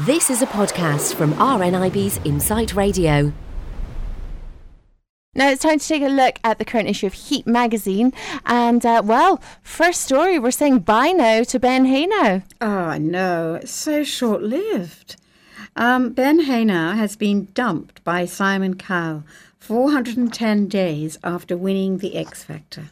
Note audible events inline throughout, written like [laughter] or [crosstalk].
This is a podcast from RNIB's Insight Radio. Now it's time to take a look at the current issue of Heat magazine. And, uh, well, first story, we're saying bye now to Ben Haenow. Oh, no, it's so short lived. Um, ben Haenow has been dumped by Simon Cowell 410 days after winning the X Factor.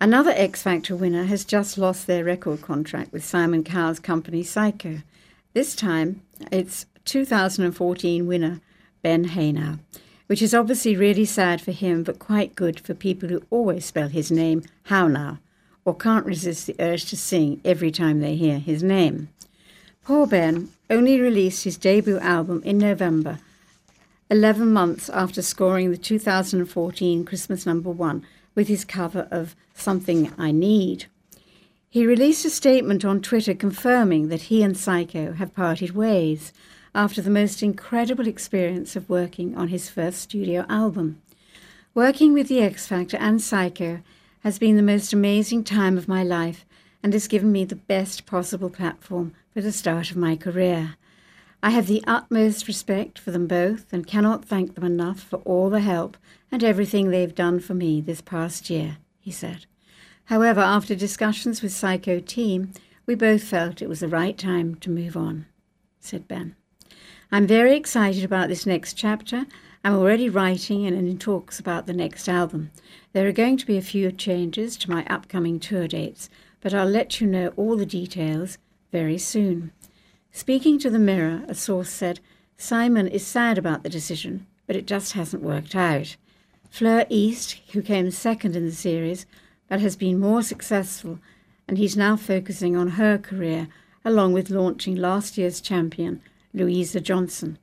Another X Factor winner has just lost their record contract with Simon Cowell's company Syco. This time, it's 2014 winner Ben Haenow, which is obviously really sad for him, but quite good for people who always spell his name how now, or can't resist the urge to sing every time they hear his name. Poor Ben only released his debut album in November, 11 months after scoring the 2014 Christmas number one with his cover of Something I Need. He released a statement on Twitter confirming that he and Syco have parted ways after the most incredible experience of working on his first studio album. Working with the X Factor and Syco has been the most amazing time of my life and has given me the best possible platform for the start of my career. I have the utmost respect for them both and cannot thank them enough for all the help and everything they've done for me this past year, he said. However, after discussions with Syco Team, we both felt it was the right time to move on, said Ben. I'm very excited about this next chapter. I'm already writing and in talks about the next album. There are going to be a few changes to my upcoming tour dates, but I'll let you know all the details very soon. Speaking to the Mirror, a source said, Simon is sad about the decision, but it just hasn't worked out. Fleur East, who came second in the series, but has been more successful, and he's now focusing on her career, along with launching last year's champion, Louisa Johnson.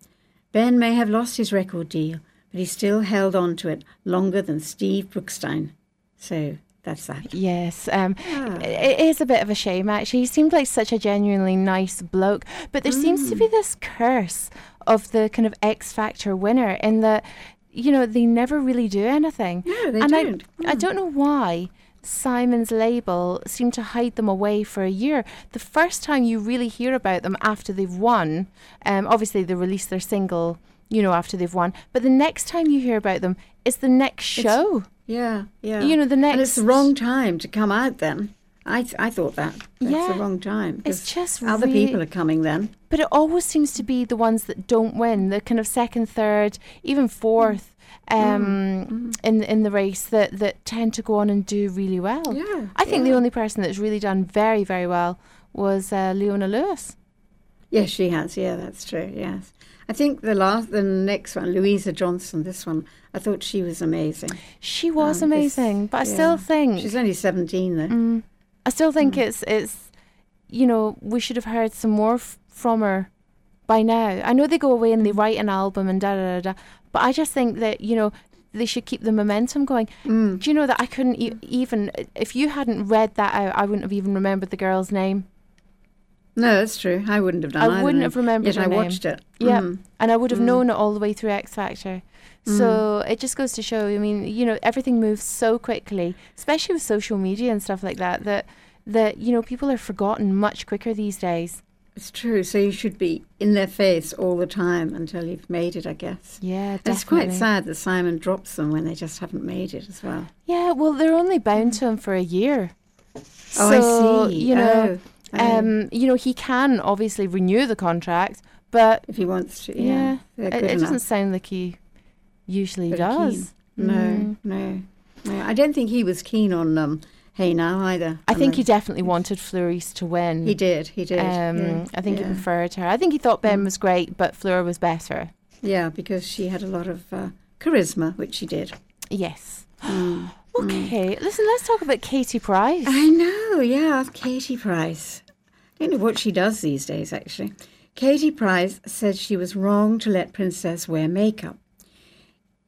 Ben may have lost his record deal, but he still held on to it longer than Steve Brookstein. So that's that. Yes, um, ah. it is a bit of a shame actually. He seemed like such a genuinely nice bloke, but there seems to be mm. this curse of the kind of X Factor winner in that, you know, they never really do anything. No, they and don't. I, I don't know why. Simon's label seemed to hide them away for a year. The first time you really hear about them after they've won, um, obviously they release their single, you know, after they've won. But the next time you hear about them is the next show. Yeah, yeah. You know, the next. And it's the wrong time to come out then. I, th- I thought that. That's Yeah. the wrong time. It's just Other really- people are coming then. But it always seems to be the ones that don't win, the kind of second, third, even fourth um, in in the race that, that tend to go on and do really well. Yeah, I think the only person that's really done very, very well was uh, Leona Lewis. Yes, she has. Yeah, that's true. Yes. I think the last, the next one, Louisa Johnson, this one, I thought she was amazing. She was Um, this- amazing, but I yeah. still think She's only 17 though. Mm. I still think Mm. it's it's you know we should have heard some more f- from her by now. I know they go away and they write an album and da da da da, but I just think that you know they should keep the momentum going. Mm. Do you know that I couldn't e- even if you hadn't read that out, I wouldn't have even remembered the girl's name. No, that's true. I wouldn't have done I wouldn't have remembered Yet I name. watched it. Yeah, Mm. and I would have Mm. known it all the way through X Factor. So it just goes to show. I mean, you know, everything moves so quickly, especially with social media and stuff like that. That that you know people are forgotten much quicker these days. It's true. So you should be in their face all the time until you've made it, I guess. Yeah, And It's quite sad that Simon drops them when they just haven't made it as well. Yeah, well, they're only bound to him for a year. Oh, I see. You know, Oh, oh. um, you know, he can obviously renew the contract, but if he wants to, yeah, yeah, it, it doesn't sound like he usually Very does. keen. No, Mm. no, no. I don't think he was keen on um, Haenow either. I think he definitely wanted Fleur East to win. he did. He did. Um, yeah, I think he preferred her. I think he thought Ben Mm. was great, but Fleur was better. Yeah, because she had a lot of uh, charisma, which she did. Yes. Mm. [gasps] Okay, listen, let's talk about Katie Price. I know, yeah, Katie Price. Don't know what she does these days, actually. Katie Price said she was wrong to let Princess wear makeup.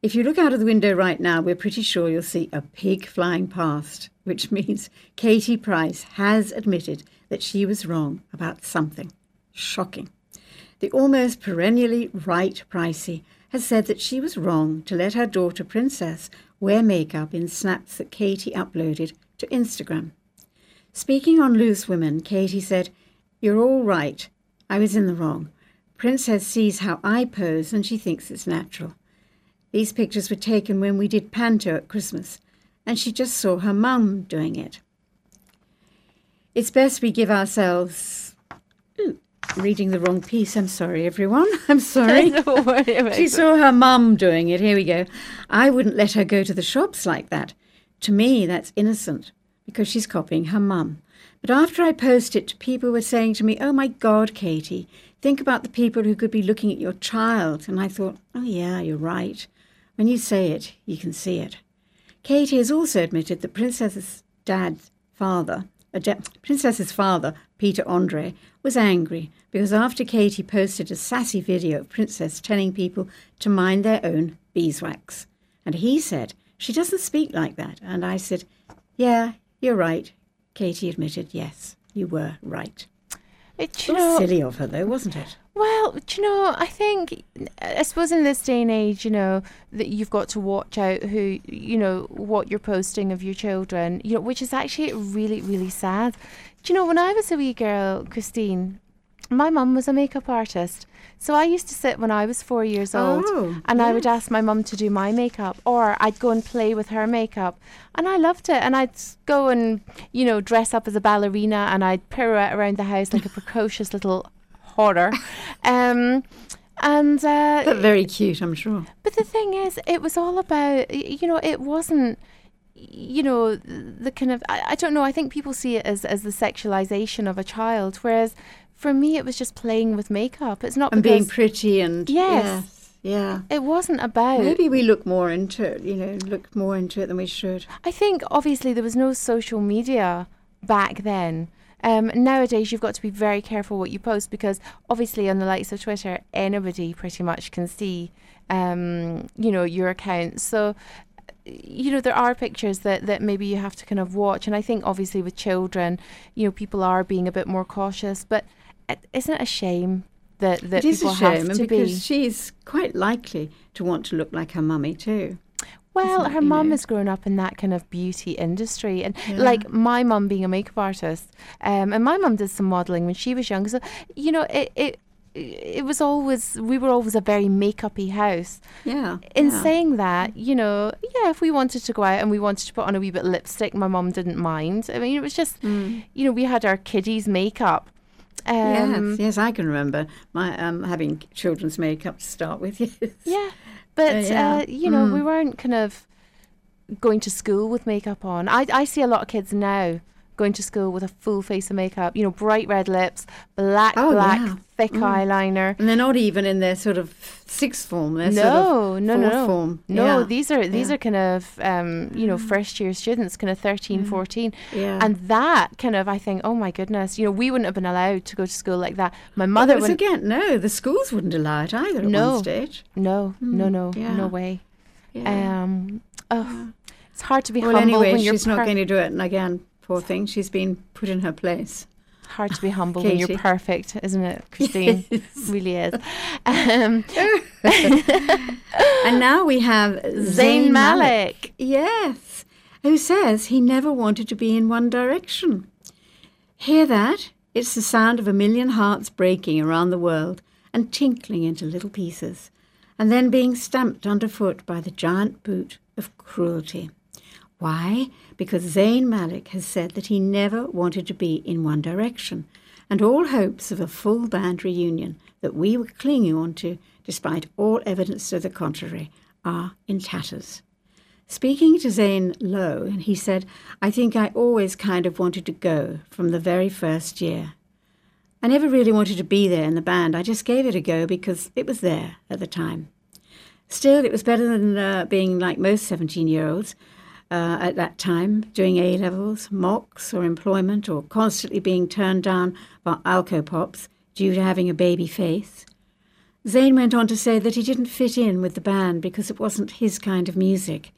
If you look out of the window right now, we're pretty sure you'll see a pig flying past, which [laughs] means Katie Price has admitted that she was wrong about something. Shocking. The almost perennially right Pricey has said that she was wrong to let her daughter Princess wear makeup in snaps that Katie uploaded to Instagram. Speaking on Loose Women, Katie said, You're all right. I was in the wrong. Princess sees how I pose and she thinks it's natural. These pictures were taken when we did panto at Christmas, and she just saw her mum doing it. It's best we give ourselves. Ooh, reading the wrong piece. I'm sorry, everyone. [laughs] I'm sorry. [laughs] Don't worry about She saw her mum doing it. Here we go. I wouldn't let her go to the shops like that. To me, that's innocent because she's copying her mum. But after I posted it, people were saying to me, Oh my God, Katie, think about the people who could be looking at your child. And I thought, Oh, yeah, you're right. When you say it, you can see it. Katie has also admitted that Princess's dad's father, uh, Princess's father, Peter Andre, was angry because after Katie posted a sassy video of Princess telling people to mind their own beeswax. And he said, She doesn't speak like that. And I said, Yeah, you're right. Katie admitted, Yes, you were right. It, you was know, silly of her, though, wasn't it? Well, do you know, I think, I suppose in this day and age, you know, that you've got to watch out who, you know, what you're posting of your children, you know, which is actually really, really sad. Do you know, when I was a wee girl, Christine, my mum was a makeup artist. So I used to sit when I was four years old Oh, and I would ask my mum to do my makeup or I'd go and play with her makeup. And I loved it. And I'd go and, you know, dress up as a ballerina and I'd pirouette around the house like a precocious little horror. [laughs] Um, and uh, But very cute, I'm sure. but the thing is, it was all about, you know, it wasn't, you know, the kind of, I, I don't know, I think people see it as, as the sexualization of a child, whereas for me, it was just playing with makeup. It's not And being pretty and. Yes. Yeah. it wasn't about. Maybe we look more into it, you know, look more into it than we should. I think obviously there was no social media back then. Um, nowadays, you've got to be very careful what you post because obviously, on the likes of Twitter, anybody pretty much can see, um, you know, your account. So, you know, there are pictures that, that maybe you have to kind of watch. And I think obviously with children, you know, people are being a bit more cautious. But isn't it a shame that, that it is people a shame, have and to because be? she's quite likely to want to look like her mummy too. Well, isn't her you mum know? has grown up in that kind of beauty industry, and Yeah. like my mum being a makeup artist, um, and my mum did some modelling when she was young. So you know, it it it was always we were always a very makeup-y house. Yeah. In yeah. saying that, you know, yeah, if we wanted to go out and we wanted to put on a wee bit of lipstick, my mum didn't mind. I mean, it was just, Mm. you know, we had our kiddies' makeup. Um, yes, yes, I can remember my um, having children's makeup to start with. [laughs] Yes. Yeah, but yeah. Uh, you know, we Mm. weren't kind of going to school with makeup on. I I see a lot of kids now going to school with a full face of makeup. You know, bright red lips, black Oh, black yeah. thick Mm. eyeliner. And they're not even in their sort of sixth form. They're No, sort of no, fourth no, form. no. Yeah. These are these yeah. are kind of um, you know first year students, kind of 13, 14. Yeah. and that kind of I think, oh my goodness, you know, we wouldn't have been allowed to go to school like that. My mother was again, no, the schools wouldn't allow it either at No. one stage. No, no, Mm, no, yeah. no way. Um, oh, it's hard to be well, humble anyway, when you're she's not going to do it. And again, poor thing, she's been put in her place. hard to be humble when you're perfect, isn't it, Christine? [laughs] really is. [laughs] Um, And now we have Zayn Malik. Yes, who says he never wanted to be in One Direction. Hear that? It's the sound of a million hearts breaking around the world and tinkling into little pieces, and then being stamped underfoot by the giant boot of cruelty. Why? Because Zayn Malik has said that he never wanted to be in One Direction, and all hopes of a full band reunion that we were clinging on to, despite all evidence to the contrary, are in tatters. Speaking to Zane Lowe, and he said, I think I always kind of wanted to go from the very first year. I never really wanted to be there in the band. I just gave it a go because it was there at the time. Still, it was better than uh, being like most 17 year olds uh, at that time, doing A levels, mocks, or employment, or constantly being turned down by alcopops due to having a baby face. Zayn went on to say that he didn't fit in with the band because it wasn't his kind of music.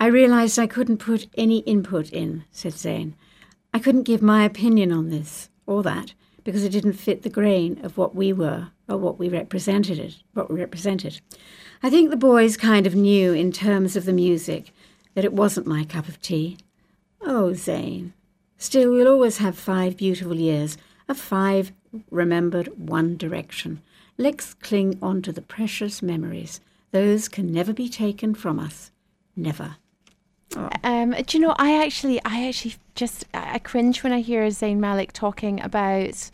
I realised I couldn't put any input in, said Zayn. I couldn't give my opinion on this or that because it didn't fit the grain of what we were or what we represented it, what we represented. I think the boys kind of knew in terms of the music that it wasn't my cup of tea. Oh, Zayn. Still, we'll always have five beautiful years of five remembered One Direction. Let's cling on to the precious memories. Those can never be taken from us. Never. Um, do you know? I actually, I actually just I cringe when I hear Zayn Malik talking about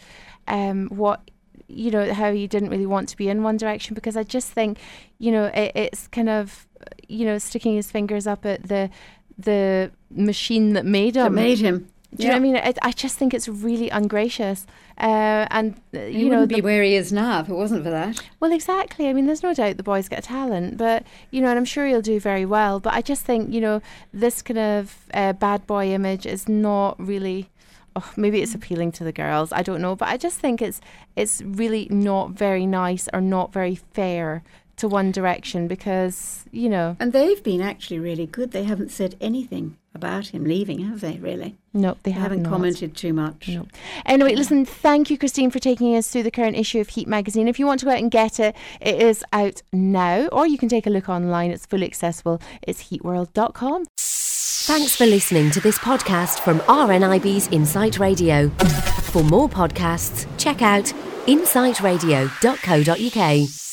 um, what you know how he didn't really want to be in One Direction because I just think you know it, it's kind of you know sticking his fingers up at the the machine that made him. That made him. Do you know what I mean? I, I just think it's really ungracious. Uh, and, uh, you know, wouldn't the- be where he is now if it wasn't for that. well, exactly. I mean, there's no doubt the boy's got talent, but you know, and I'm sure he'll do very well. But I just think you know this kind of uh, bad boy image is not really. Oh, maybe it's appealing to the girls. I don't know, but I just think it's it's really not very nice or not very fair to One Direction because you know And they've been actually really good. They haven't said anything about him leaving, have they, really? no, they They haven't not. commented too much. No. Anyway, listen, thank you, Christine, for taking us through the current issue of Heat magazine. If you want to go out and get it, it is out now, or you can take a look online. It's fully accessible. It's heatworld.com. Thanks for listening to this podcast from RNIB's Insight Radio. For more podcasts, check out insightradio.co.uk.